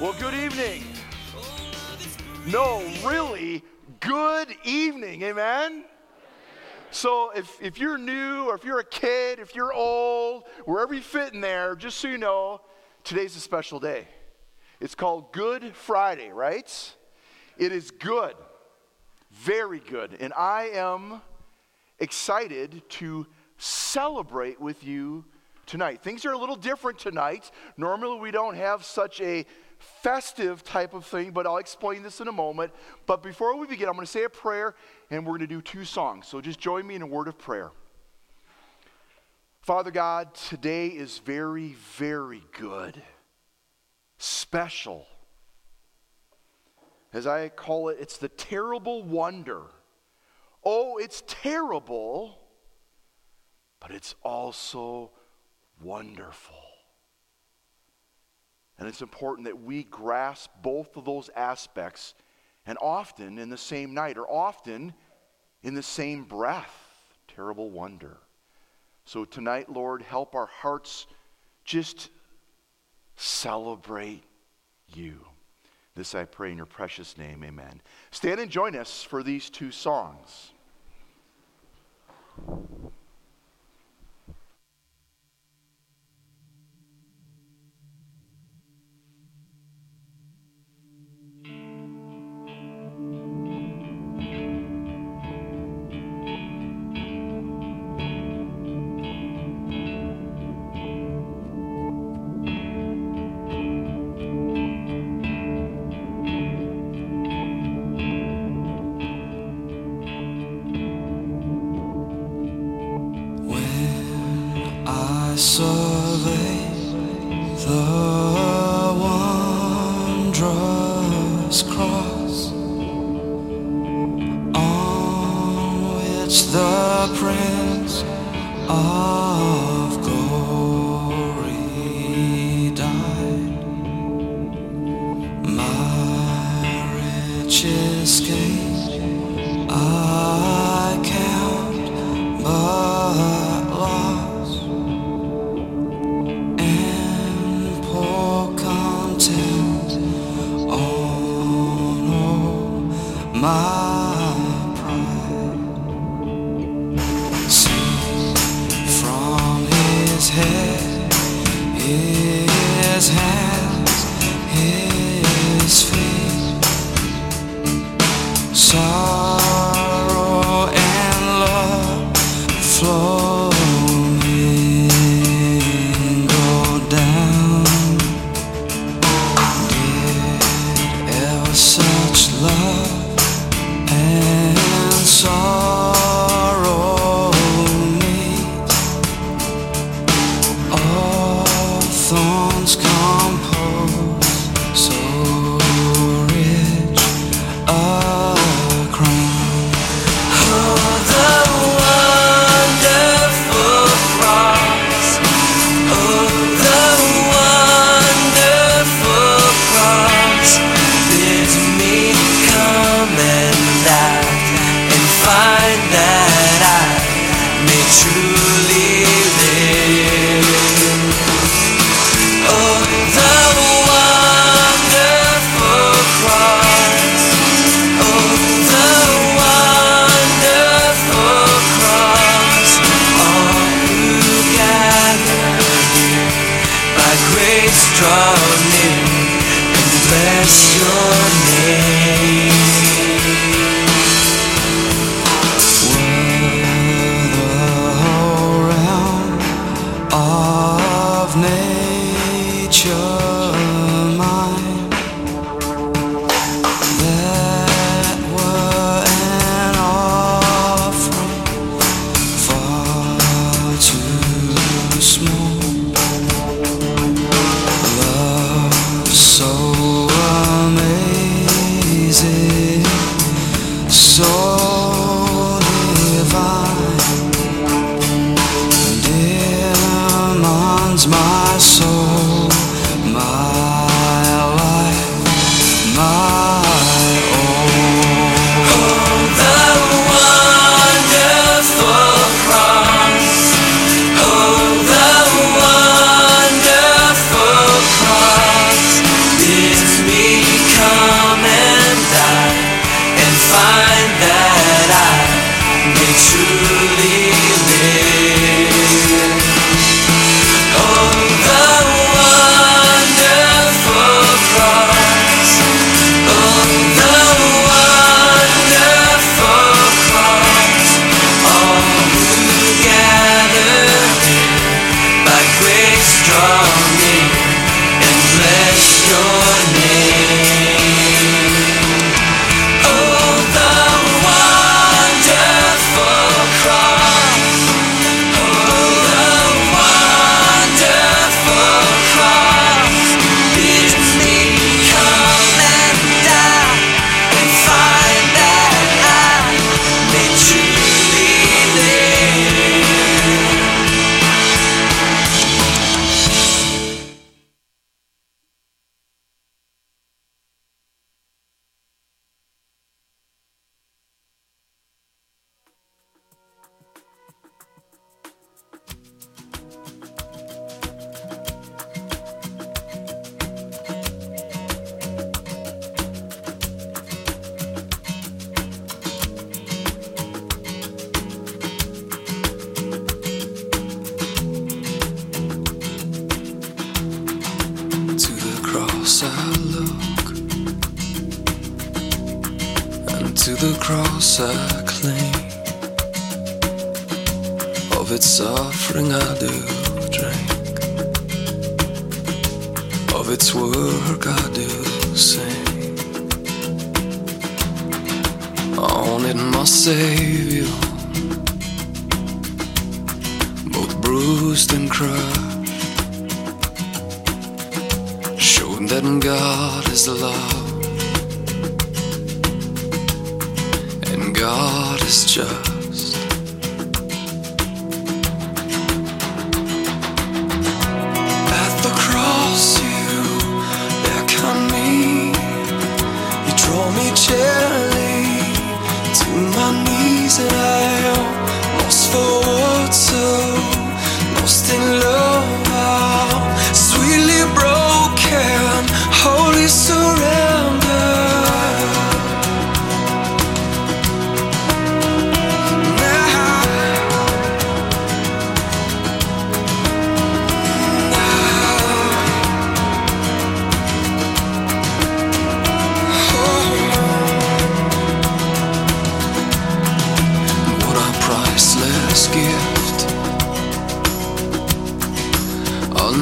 Well, good evening. No, really, good evening. Amen? So, if, if you're new or if you're a kid, if you're old, wherever you fit in there, just so you know, today's a special day. It's called Good Friday, right? It is good, very good. And I am excited to celebrate with you tonight. Things are a little different tonight. Normally, we don't have such a festive type of thing, but I'll explain this in a moment. But before we begin, I'm going to say a prayer and we're going to do two songs. So just join me in a word of prayer. Father God, today is very, very good, special. As I call it, it's the terrible wonder. Oh, it's terrible, but it's also wonderful. And it's important that we grasp both of those aspects and often in the same night or often in the same breath. Terrible wonder. So tonight, Lord, help our hearts just celebrate you. This I pray in your precious name. Amen. Stand and join us for these two songs. Survey the wondrous cross on which the Prince of Gold. try.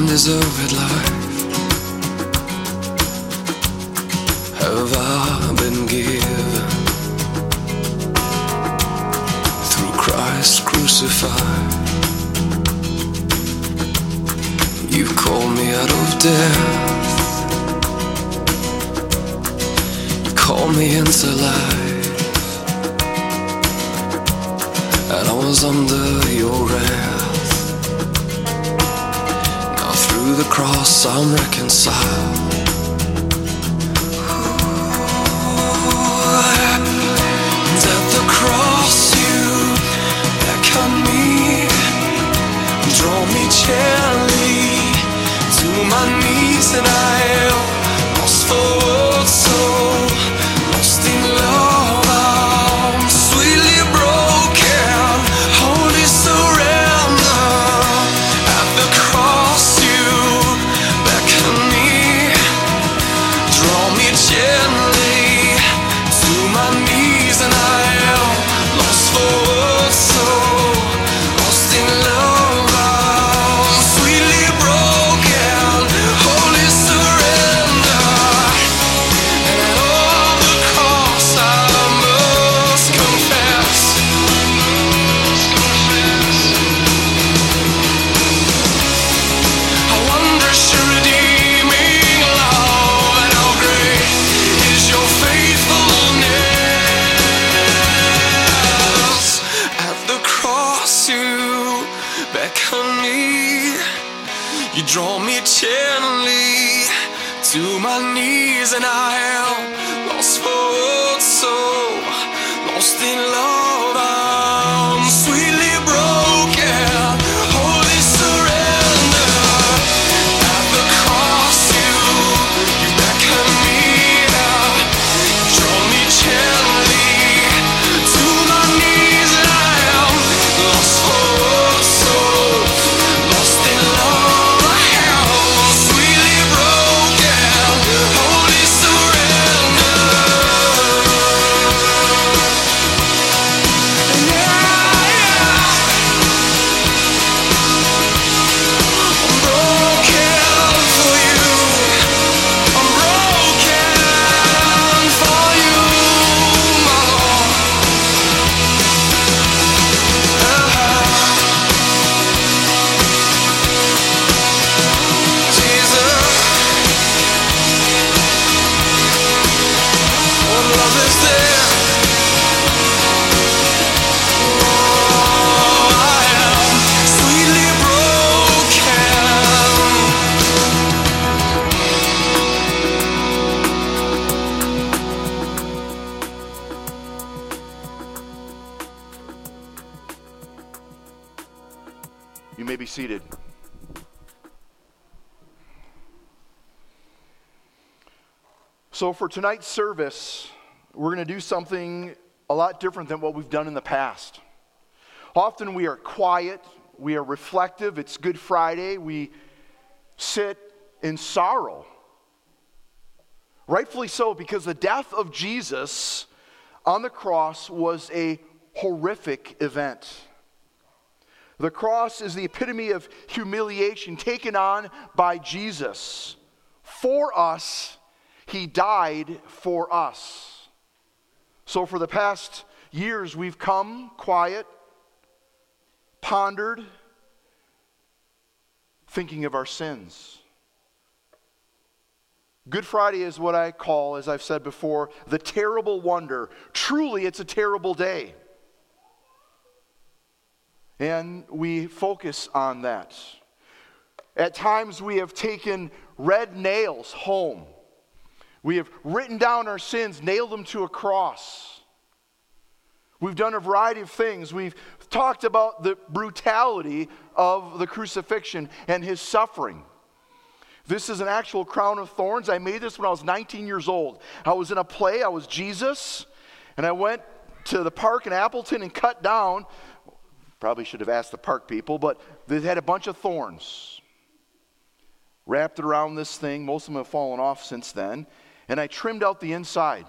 Deserved life. Have I been given through Christ crucified? You call me out of death. You call me into life, and I was under 啊 tonight's service, we're going to do something a lot different than what we've done in the past. Often we are quiet, we are reflective. It's Good Friday, we sit in sorrow. Rightfully so, because the death of Jesus on the cross was a horrific event. The cross is the epitome of humiliation taken on by Jesus for us he died for us. So, for the past years, we've come quiet, pondered, thinking of our sins. Good Friday is what I call, as I've said before, the terrible wonder. Truly, it's a terrible day. And we focus on that. At times, we have taken red nails home we have written down our sins, nailed them to a cross. We've done a variety of things. We've talked about the brutality of the crucifixion and his suffering. This is an actual crown of thorns. I made this when I was 19 years old. I was in a play, I was Jesus, and I went to the park in Appleton and cut down. Probably should have asked the park people, but they had a bunch of thorns wrapped around this thing. Most of them have fallen off since then and I trimmed out the inside.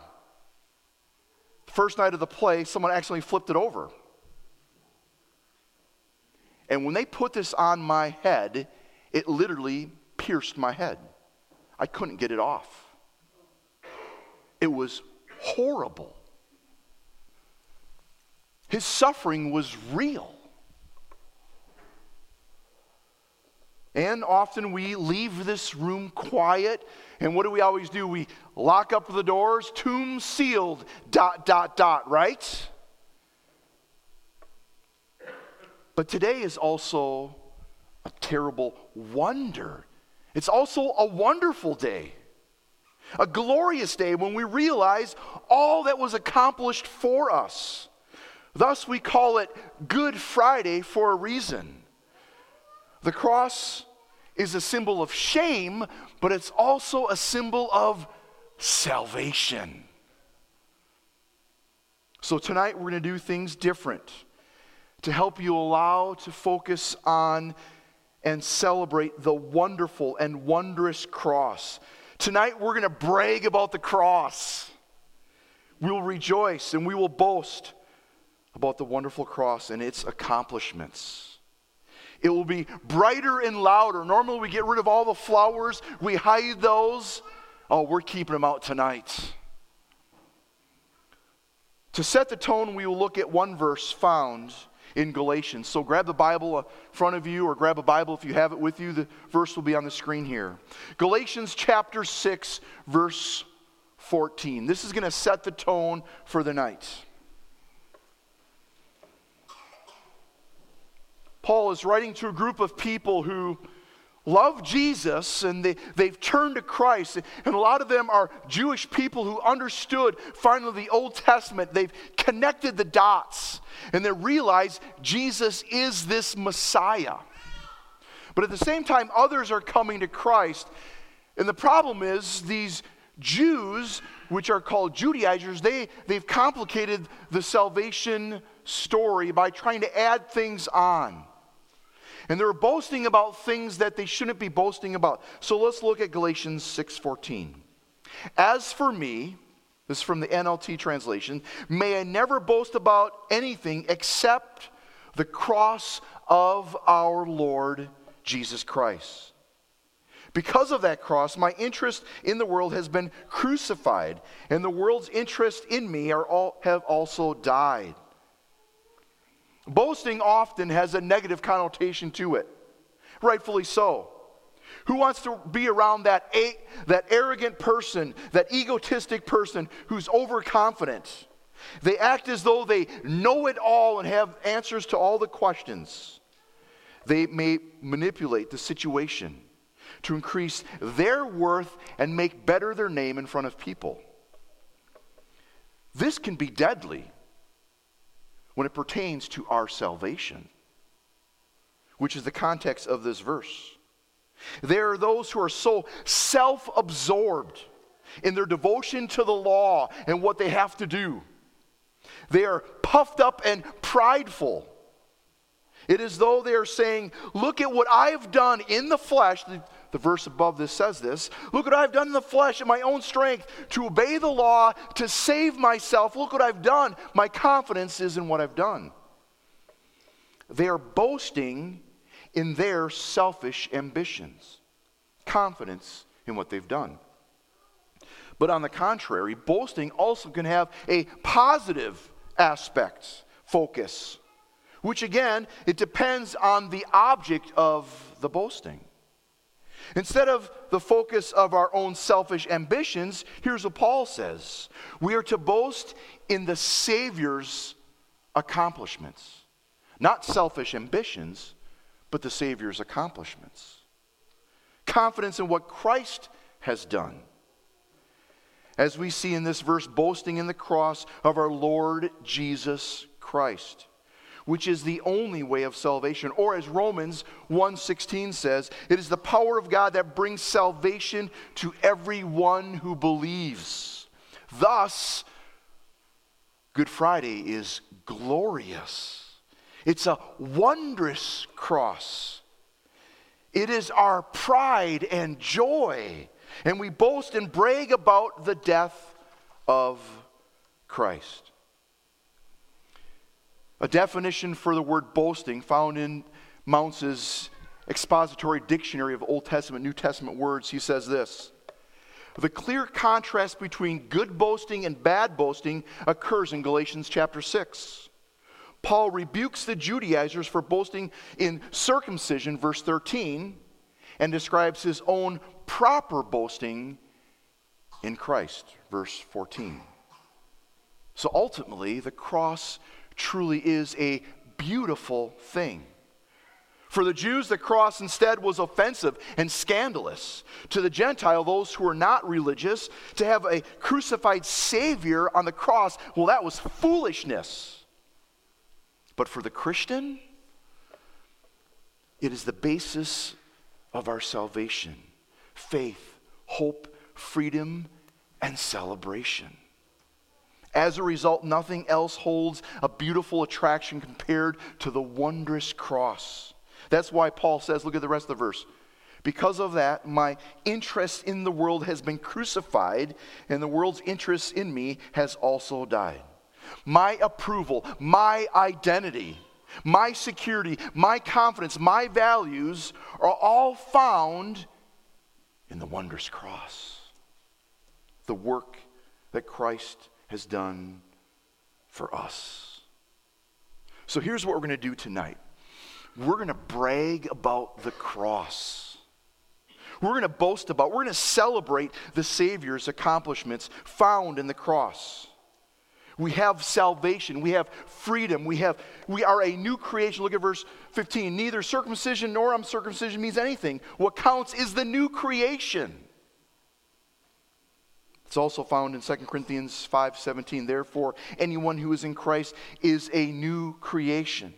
First night of the play, someone accidentally flipped it over. And when they put this on my head, it literally pierced my head. I couldn't get it off. It was horrible. His suffering was real. And often we leave this room quiet. And what do we always do? We lock up the doors, tomb sealed, dot, dot, dot, right? But today is also a terrible wonder. It's also a wonderful day, a glorious day when we realize all that was accomplished for us. Thus, we call it Good Friday for a reason. The cross is a symbol of shame, but it's also a symbol of salvation. So tonight we're going to do things different to help you allow to focus on and celebrate the wonderful and wondrous cross. Tonight we're going to brag about the cross. We will rejoice and we will boast about the wonderful cross and its accomplishments. It will be brighter and louder. Normally, we get rid of all the flowers, we hide those. Oh, we're keeping them out tonight. To set the tone, we will look at one verse found in Galatians. So grab the Bible in front of you or grab a Bible if you have it with you. The verse will be on the screen here. Galatians chapter 6, verse 14. This is going to set the tone for the night. Paul is writing to a group of people who love Jesus and they, they've turned to Christ. And a lot of them are Jewish people who understood finally the Old Testament. They've connected the dots and they realize Jesus is this Messiah. But at the same time, others are coming to Christ. And the problem is, these Jews, which are called Judaizers, they, they've complicated the salvation story by trying to add things on. And they're boasting about things that they shouldn't be boasting about. So let's look at Galatians 6:14. As for me, this is from the NLT translation, may I never boast about anything except the cross of our Lord Jesus Christ. Because of that cross, my interest in the world has been crucified, and the world's interest in me are all, have also died. Boasting often has a negative connotation to it, rightfully so. Who wants to be around that, a- that arrogant person, that egotistic person who's overconfident? They act as though they know it all and have answers to all the questions. They may manipulate the situation to increase their worth and make better their name in front of people. This can be deadly when it pertains to our salvation. which is the context of this verse. There are those who are so self absorbed in their devotion to the law and what they have to do. They are puffed up and prideful. It is though they are saying, Look at what I have done in the flesh. The, verse above this says this. Look what I've done in the flesh in my own strength to obey the law, to save myself. Look what I've done. My confidence is in what I've done. They are boasting in their selfish ambitions, confidence in what they've done. But on the contrary, boasting also can have a positive aspect, focus, which again, it depends on the object of the boasting. Instead of the focus of our own selfish ambitions, here's what Paul says We are to boast in the Savior's accomplishments, not selfish ambitions, but the Savior's accomplishments. Confidence in what Christ has done. As we see in this verse, boasting in the cross of our Lord Jesus Christ which is the only way of salvation or as Romans 1:16 says it is the power of God that brings salvation to everyone who believes thus Good Friday is glorious it's a wondrous cross. It is our pride and joy. And we boast and brag about the death of Christ. A definition for the word boasting found in Mounce's expository dictionary of Old Testament, New Testament words, he says this The clear contrast between good boasting and bad boasting occurs in Galatians chapter 6. Paul rebukes the Judaizers for boasting in circumcision, verse 13, and describes his own proper boasting in Christ, verse 14. So ultimately, the cross truly is a beautiful thing. For the Jews, the cross instead was offensive and scandalous. To the Gentile, those who are not religious, to have a crucified Savior on the cross, well, that was foolishness. But for the Christian, it is the basis of our salvation faith, hope, freedom, and celebration. As a result, nothing else holds a beautiful attraction compared to the wondrous cross. That's why Paul says, look at the rest of the verse. Because of that, my interest in the world has been crucified, and the world's interest in me has also died my approval, my identity, my security, my confidence, my values are all found in the wondrous cross. The work that Christ has done for us. So here's what we're going to do tonight we're going to brag about the cross. We're going to boast about, we're going to celebrate the Savior's accomplishments found in the cross. We have salvation. We have freedom. We, have, we are a new creation. Look at verse 15. Neither circumcision nor uncircumcision means anything. What counts is the new creation. It's also found in 2 Corinthians 5:17. Therefore, anyone who is in Christ is a new creation.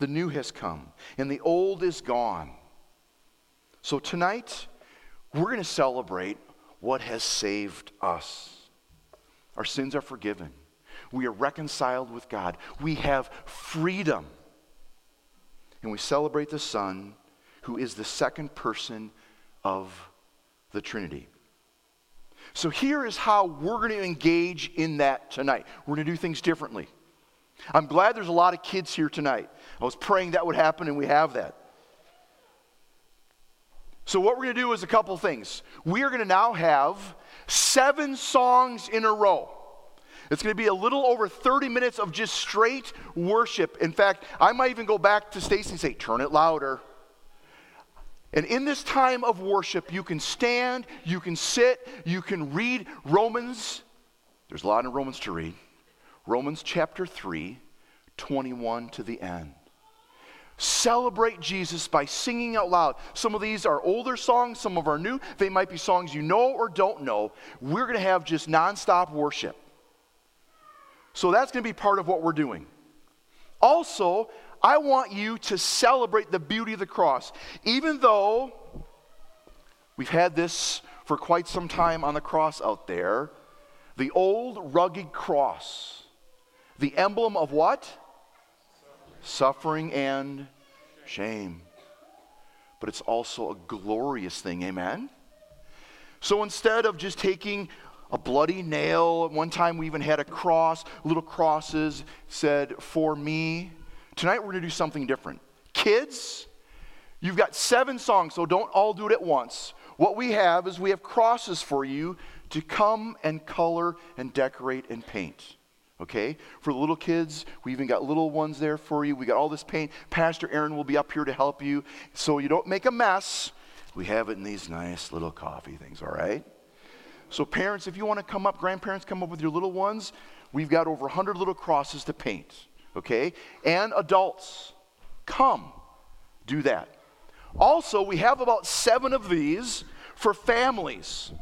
The new has come, and the old is gone. So tonight, we're going to celebrate what has saved us. Our sins are forgiven. We are reconciled with God. We have freedom. And we celebrate the Son, who is the second person of the Trinity. So here is how we're going to engage in that tonight. We're going to do things differently. I'm glad there's a lot of kids here tonight. I was praying that would happen, and we have that. So, what we're going to do is a couple things. We are going to now have seven songs in a row. It's going to be a little over 30 minutes of just straight worship. In fact, I might even go back to Stacy and say, turn it louder. And in this time of worship, you can stand, you can sit, you can read Romans. There's a lot in Romans to read. Romans chapter 3, 21 to the end. Celebrate Jesus by singing out loud. Some of these are older songs, some of are new. They might be songs you know or don't know. We're going to have just nonstop worship. So that's going to be part of what we're doing. Also, I want you to celebrate the beauty of the cross. Even though we've had this for quite some time on the cross out there, the old rugged cross, the emblem of what? Suffering and shame. But it's also a glorious thing, amen? So instead of just taking a bloody nail, one time we even had a cross, little crosses said, For me. Tonight we're going to do something different. Kids, you've got seven songs, so don't all do it at once. What we have is we have crosses for you to come and color and decorate and paint. Okay? For the little kids, we even got little ones there for you. We got all this paint. Pastor Aaron will be up here to help you so you don't make a mess. We have it in these nice little coffee things, all right? So, parents, if you want to come up, grandparents, come up with your little ones. We've got over 100 little crosses to paint, okay? And adults, come, do that. Also, we have about seven of these for families.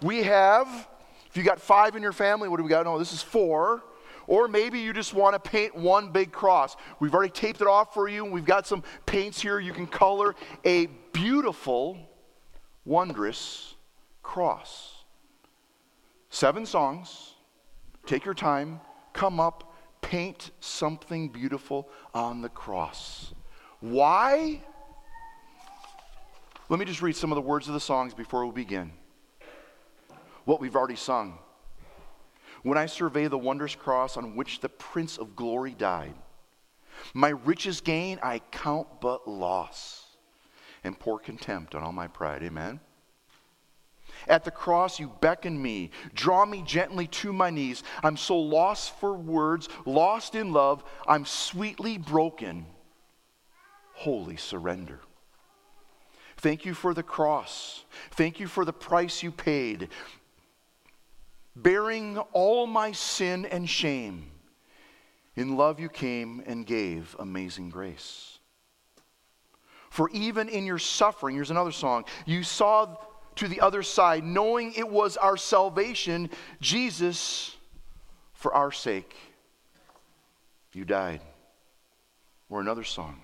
We have, if you got five in your family, what do we got? No, this is four. Or maybe you just want to paint one big cross. We've already taped it off for you, and we've got some paints here. You can color a beautiful, wondrous cross. Seven songs. Take your time, come up, paint something beautiful on the cross. Why? Let me just read some of the words of the songs before we begin. What we've already sung. When I survey the wondrous cross on which the Prince of Glory died, my richest gain I count but loss and pour contempt on all my pride. Amen. At the cross, you beckon me, draw me gently to my knees. I'm so lost for words, lost in love. I'm sweetly broken. Holy surrender. Thank you for the cross. Thank you for the price you paid, bearing all my sin and shame. In love, you came and gave amazing grace. For even in your suffering, here's another song, you saw to the other side, knowing it was our salvation, Jesus, for our sake, you died. Or another song,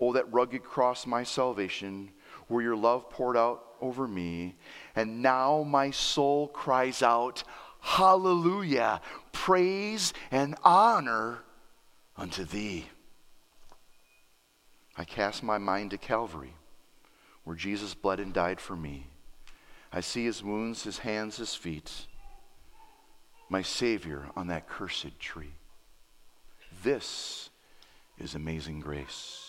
Oh, that rugged cross, my salvation where your love poured out over me. And now my soul cries out, Hallelujah! Praise and honor unto thee. I cast my mind to Calvary, where Jesus bled and died for me. I see his wounds, his hands, his feet, my Savior on that cursed tree. This is amazing grace.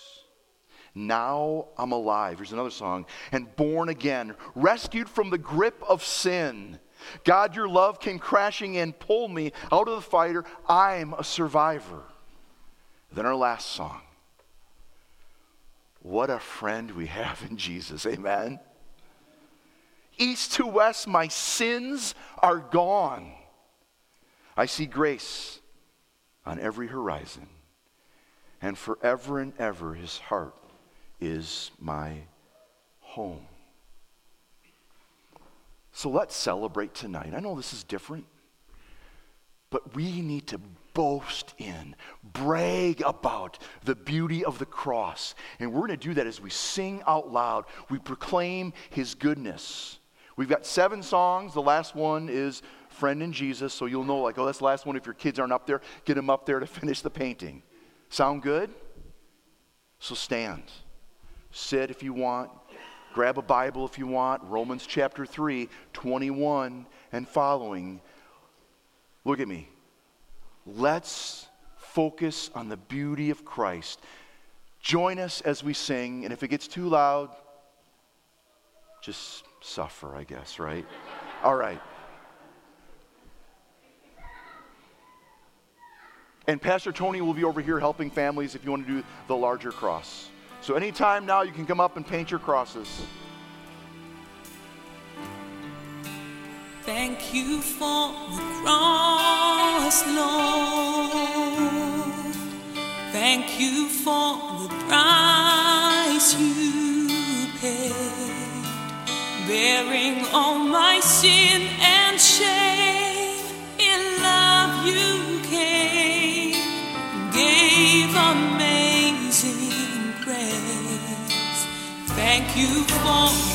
Now I'm alive. Here's another song. And born again, rescued from the grip of sin. God, your love came crashing in, pulled me out of the fire. I'm a survivor. Then our last song. What a friend we have in Jesus. Amen. East to west, my sins are gone. I see grace on every horizon. And forever and ever, his heart is my home. So let's celebrate tonight. I know this is different, but we need to boast in, brag about the beauty of the cross. And we're going to do that as we sing out loud. We proclaim his goodness. We've got seven songs. The last one is Friend in Jesus. So you'll know, like, oh, that's the last one. If your kids aren't up there, get them up there to finish the painting. Sound good? So stand. Sit if you want. Grab a Bible if you want. Romans chapter 3, 21 and following. Look at me. Let's focus on the beauty of Christ. Join us as we sing, and if it gets too loud, just suffer, I guess, right? All right. And Pastor Tony will be over here helping families if you want to do the larger cross. So anytime now you can come up and paint your crosses. Thank you for the cross, Lord. Thank you for the price you paid, bearing all my sin and shame. In love you came, gave amazing grace. Thank you for.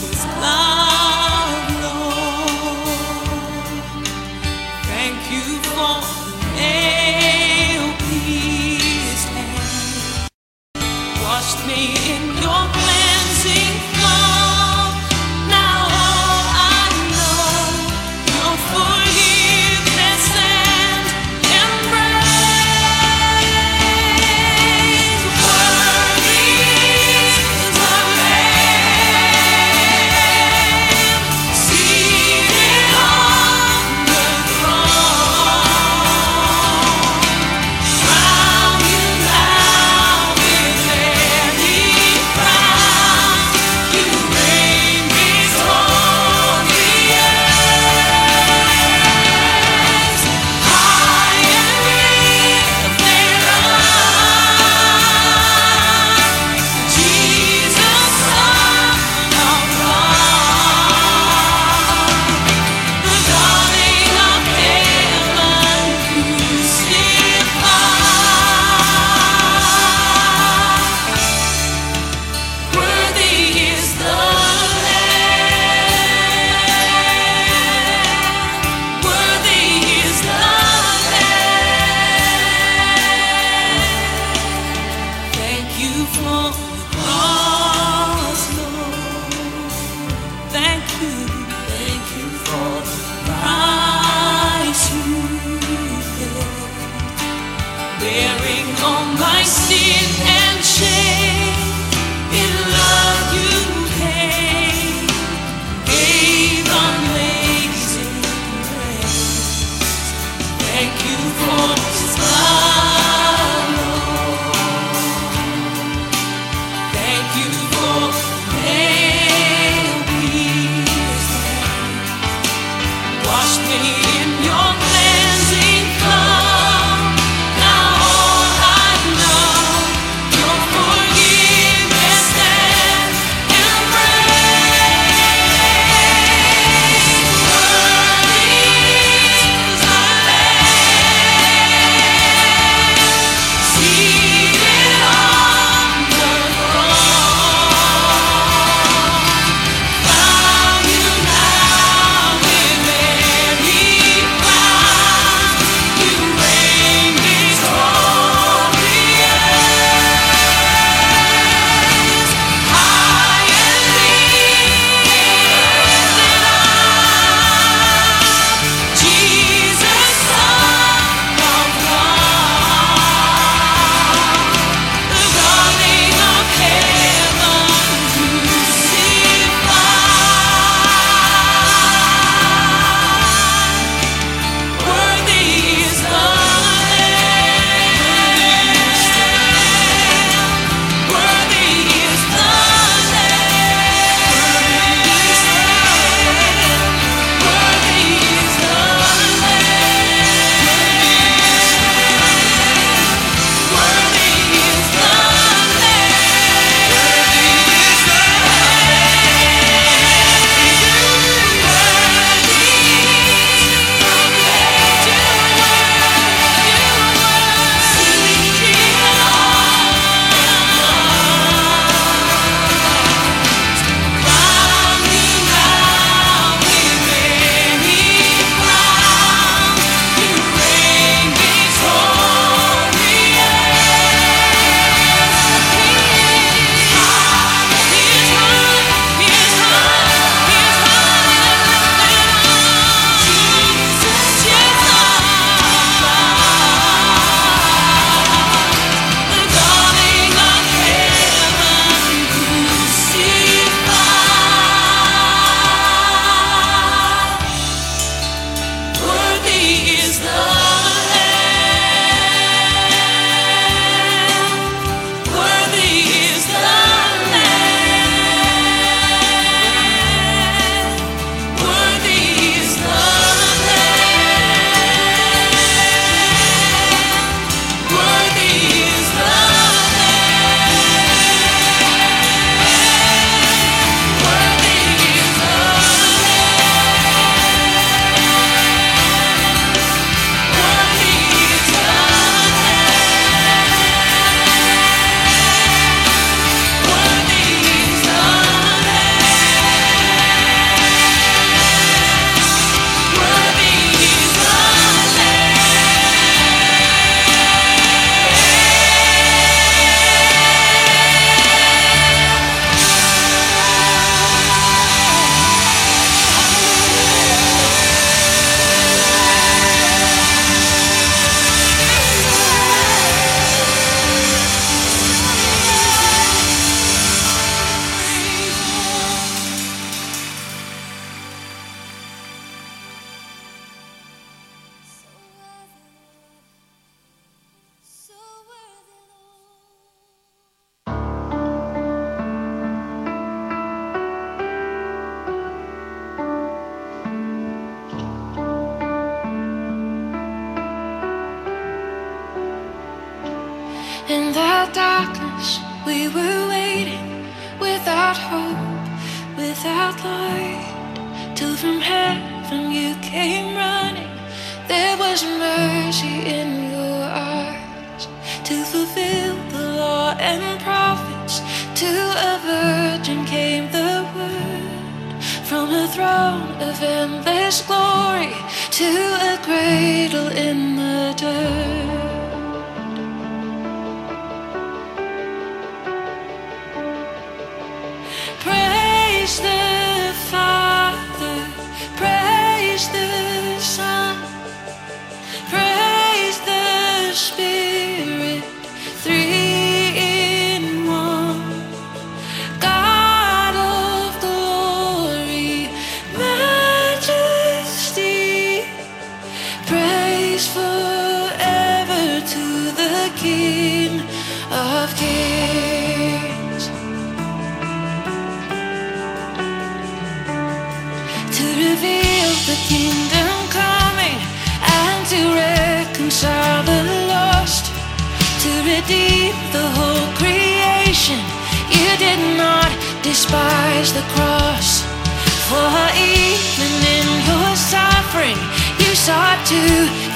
for even in your suffering, you saw to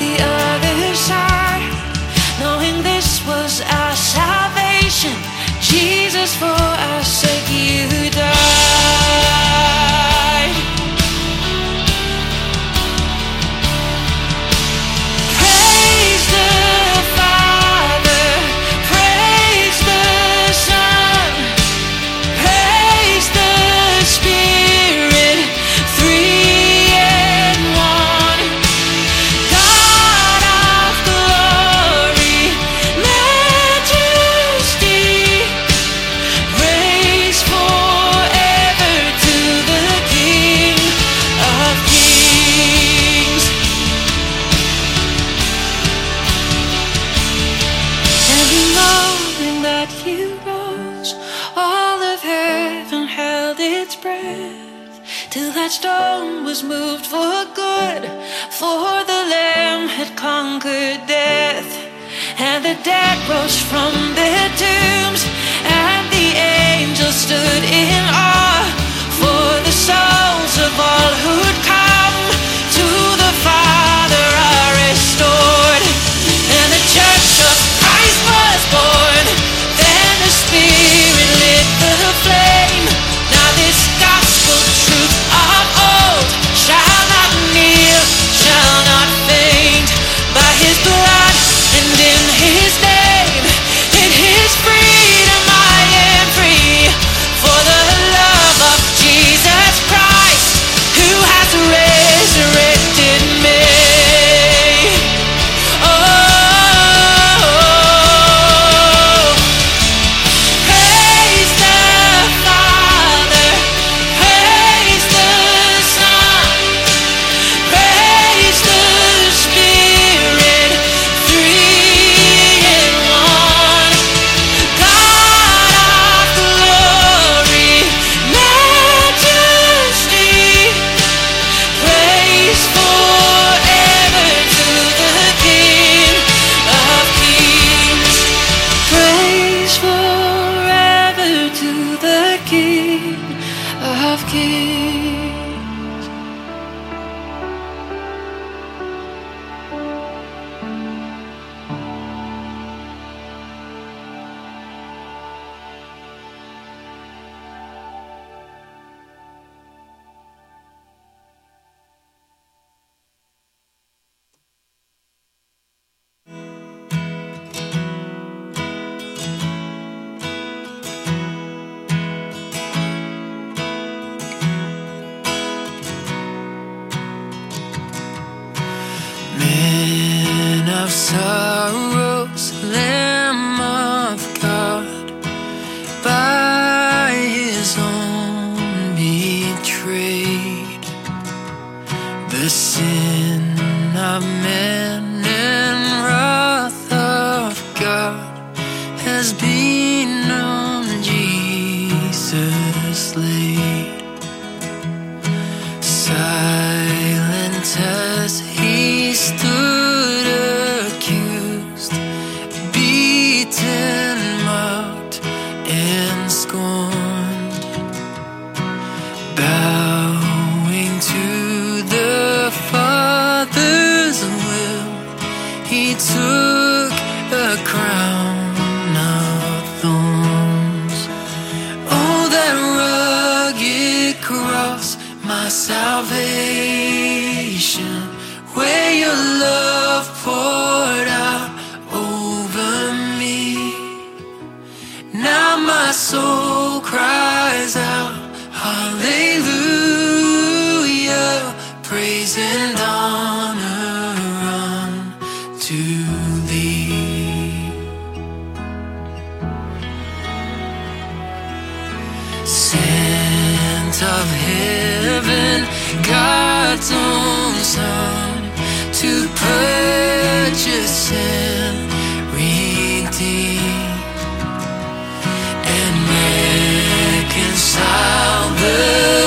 the other side, knowing this was our salvation. Jesus for a crown of thorns. Oh, that rugged cross, my salvation, where your love. good.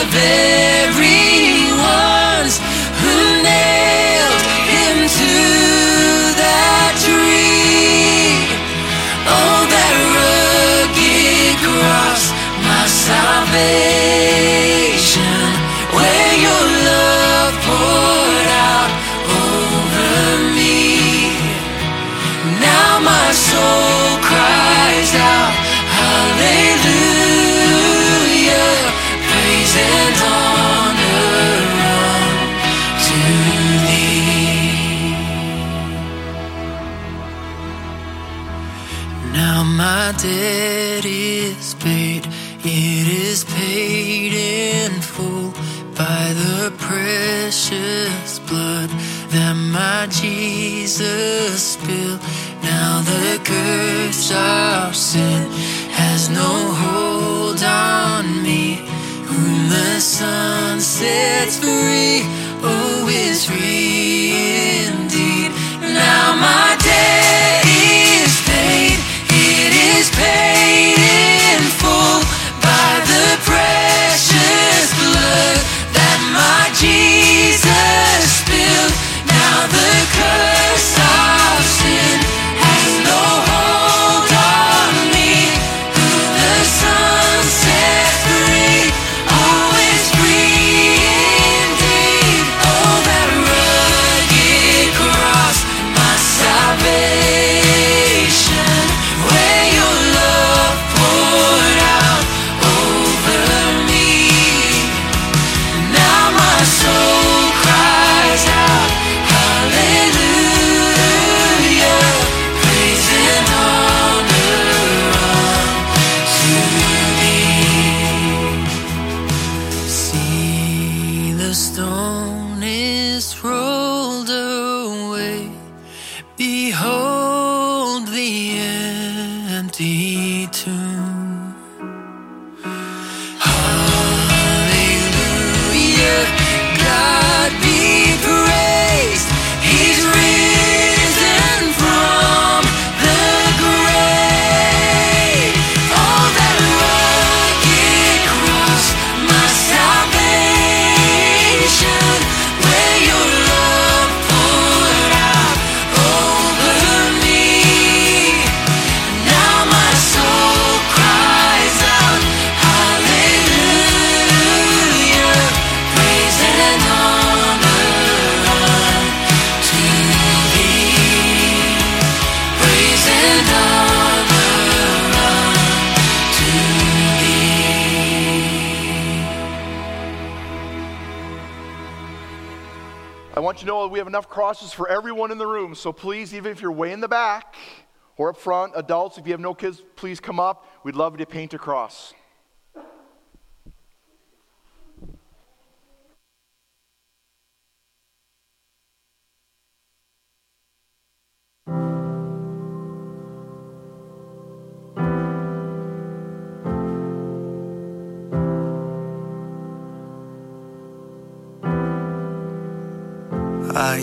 have enough crosses for everyone in the room, so please, even if you're way in the back or up front, adults, if you have no kids, please come up. We'd love to paint a cross.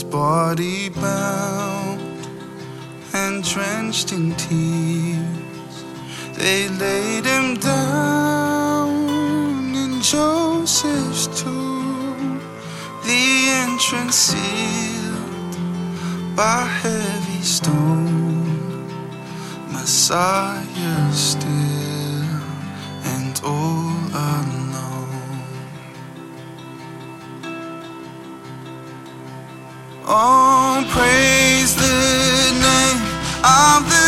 his body bound and drenched in tears. They laid him down in Joseph's tomb, the entrance sealed by heavy stone. Messiah still. Oh, praise the name of the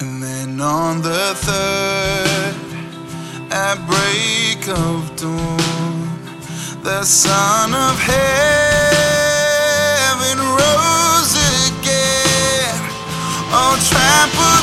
And then on the third, at break of dawn, the Son of Heaven rose again. Oh, trampled.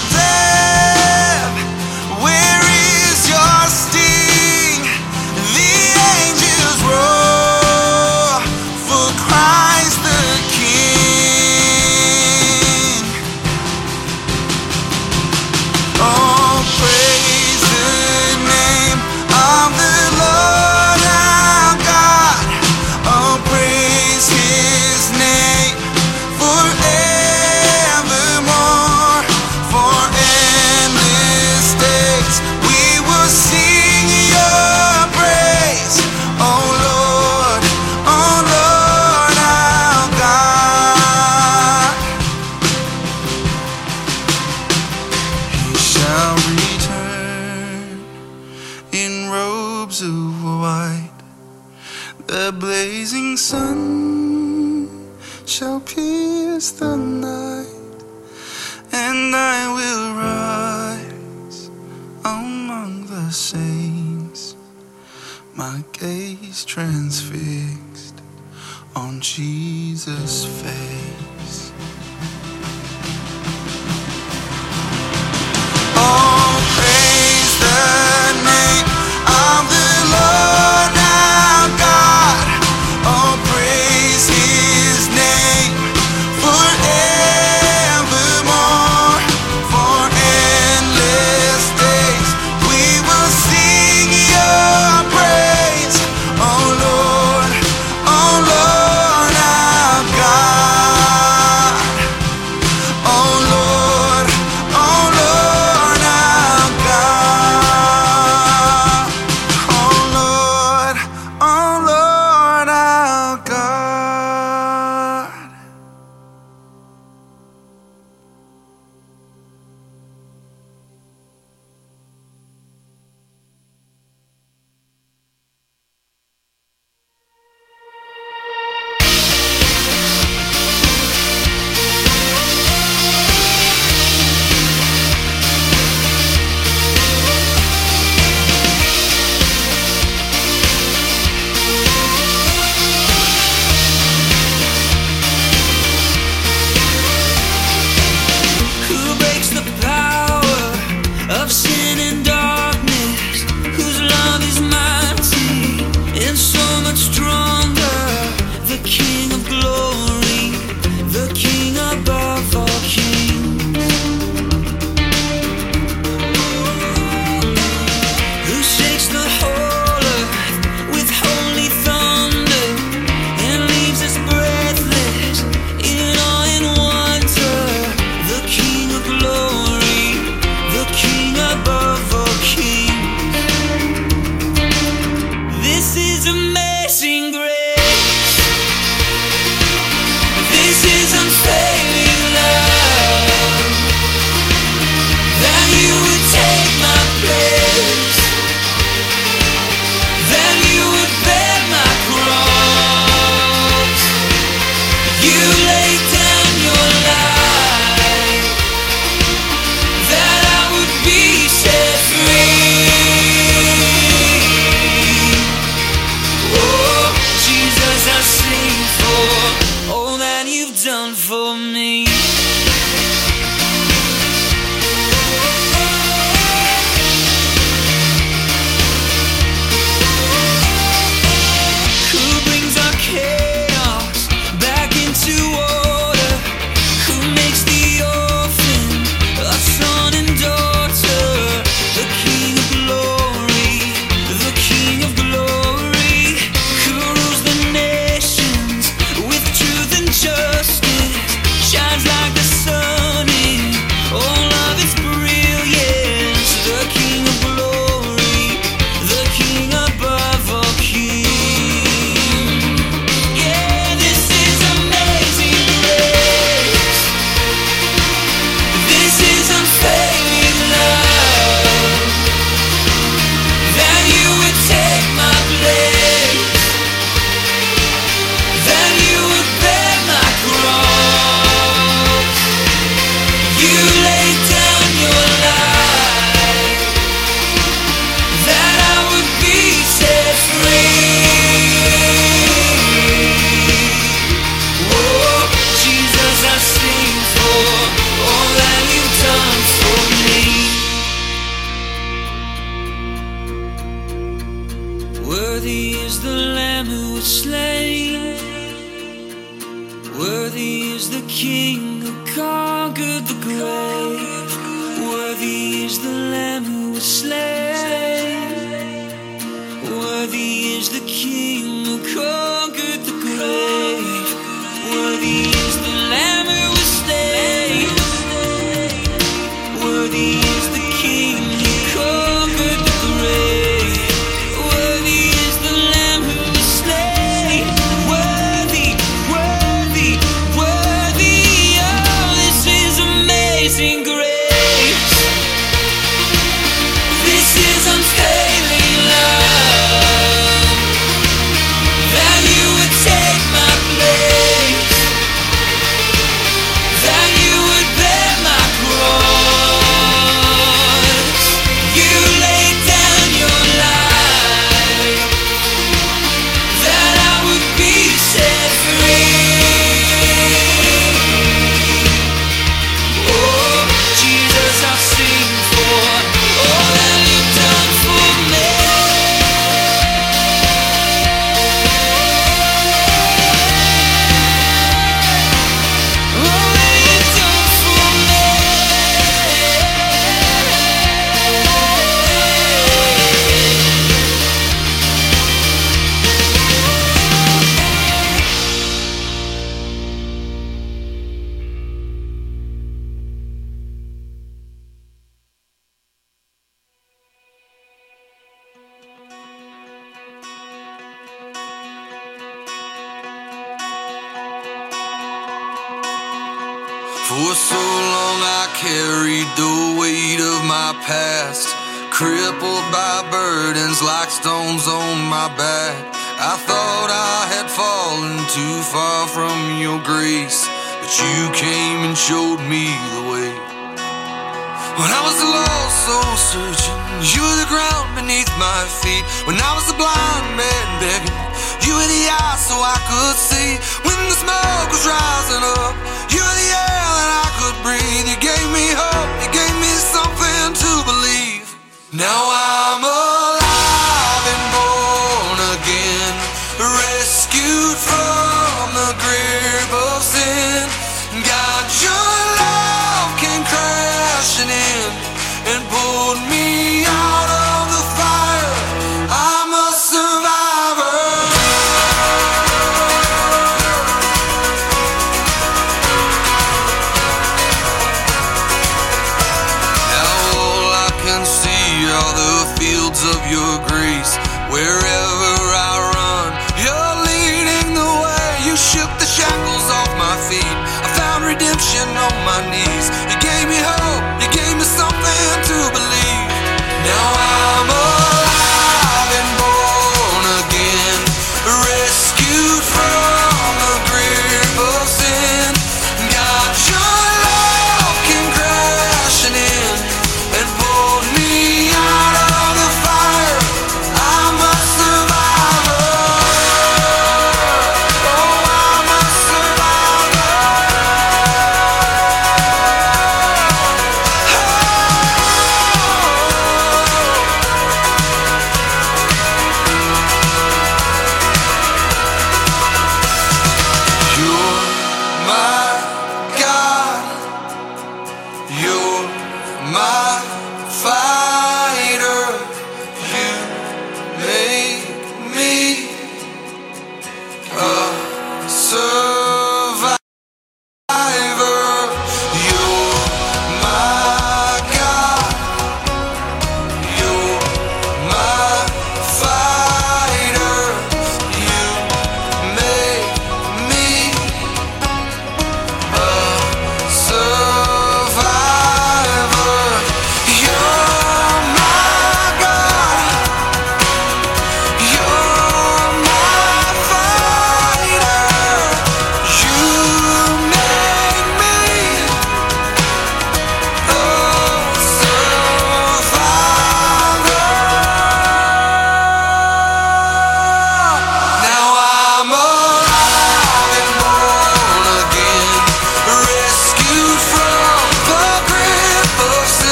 stones on my back. I thought I had fallen too far from your grace, but you came and showed me the way. When I was lost, soul searching, you were the ground beneath my feet. When I was a blind man begging, you were the eye so I could see. When the smoke was rising up, you were the air that I could breathe. You gave me hope, you gave me something to believe. Now I'm a Red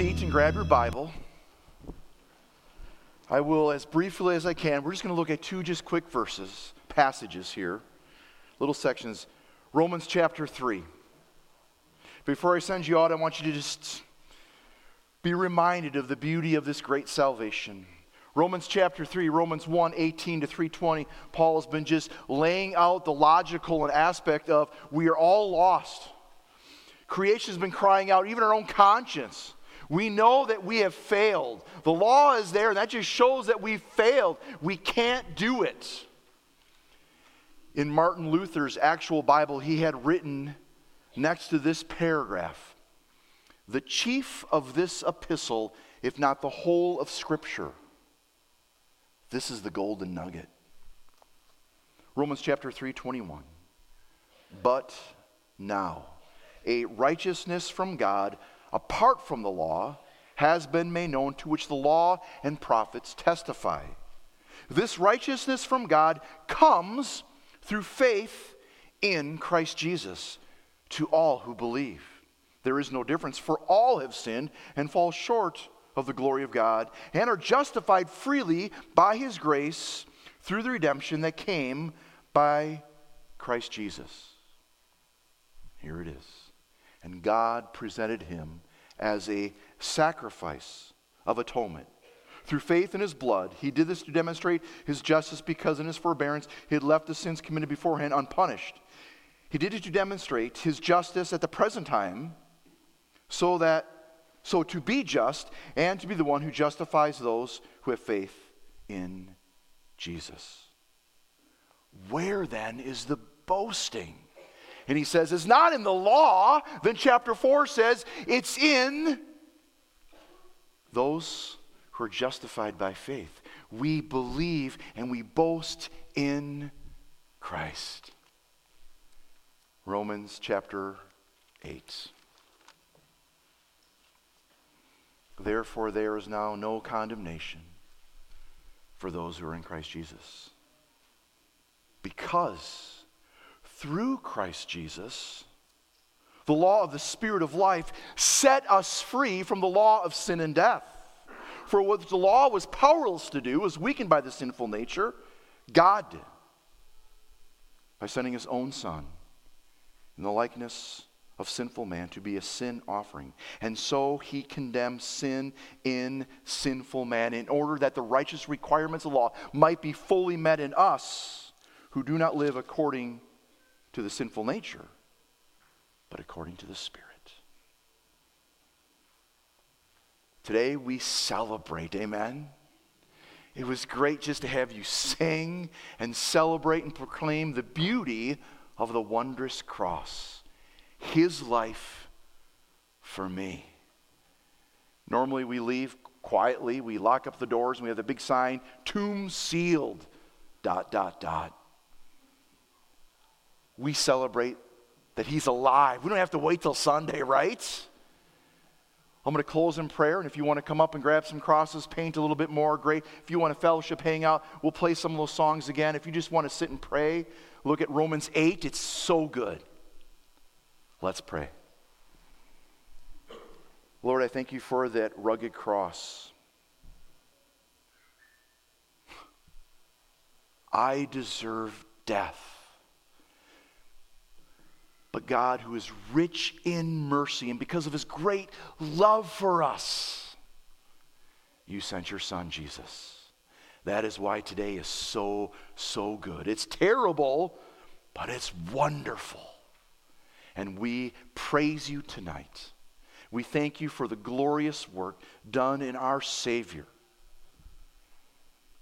seat and grab your Bible, I will, as briefly as I can, we're just going to look at two just quick verses, passages here, little sections. Romans chapter 3. Before I send you out, I want you to just be reminded of the beauty of this great salvation. Romans chapter 3, Romans 1 18 to 320, Paul has been just laying out the logical and aspect of we are all lost. Creation has been crying out, even our own conscience. We know that we have failed. The law is there, and that just shows that we failed. We can't do it. In Martin Luther's actual Bible, he had written next to this paragraph the chief of this epistle, if not the whole of Scripture. This is the golden nugget. Romans chapter 3 21. But now, a righteousness from God apart from the law has been made known, to which the law and prophets testify. This righteousness from God comes through faith in Christ Jesus to all who believe. There is no difference, for all have sinned and fall short of the glory of God and are justified freely by his grace through the redemption that came by Christ Jesus. Here it is. And God presented him as a sacrifice of atonement. Through faith in his blood, he did this to demonstrate his justice because in his forbearance he had left the sins committed beforehand unpunished. He did it to demonstrate his justice at the present time so that so to be just and to be the one who justifies those who have faith in Jesus. Where then is the boasting? And he says, it's not in the law. Then chapter 4 says, it's in those who are justified by faith. we believe and we boast in Christ. Romans chapter 8. Therefore, there is now no condemnation for those who are in Christ Jesus. Because through Christ Jesus, the law of the Spirit of life set us free from the law of sin and death. For what the law was powerless to do was weakened by the sinful nature, God did by sending his own Son in the likeness of sinful man to be a sin offering. And so he condemns sin in sinful man in order that the righteous requirements of law might be fully met in us who do not live according to the sinful nature, but according to the Spirit. Today we celebrate, amen? It was great just to have you sing and celebrate and proclaim the beauty of the wondrous cross, His life for me. Normally we leave quietly, we lock up the doors, and we have the big sign, tomb sealed, dot, dot, dot. We celebrate that He's alive. We don't have to wait till Sunday, right? I'm going to close in prayer, and if you want to come up and grab some crosses, paint a little bit more, great. If you want to fellowship, hang out, we'll play some of those songs again. If you just want to sit and pray, look at Romans 8. It's so good. Let's pray. Lord, I thank you for that rugged cross. I deserve death. But God, who is rich in mercy, and because of his great love for us, you sent your son, Jesus. That is why today is so, so good. It's terrible, but it's wonderful. And we praise you tonight. We thank you for the glorious work done in our Savior.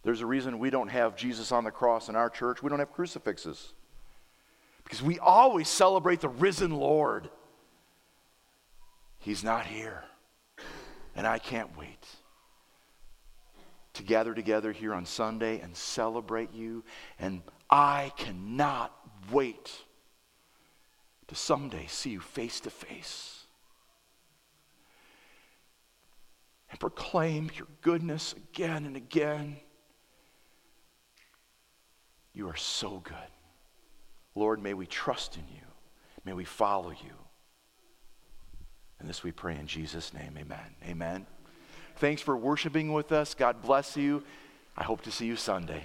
There's a reason we don't have Jesus on the cross in our church. We don't have crucifixes because we always celebrate the risen Lord. He's not here. And I can't wait to gather together here on Sunday and celebrate you. And I cannot wait to someday see you face to face and proclaim your goodness again and again. You are so good. Lord, may we trust in you. May we follow you. And this we pray in Jesus' name. Amen. Amen. Thanks for worshiping with us. God bless you. I hope to see you Sunday.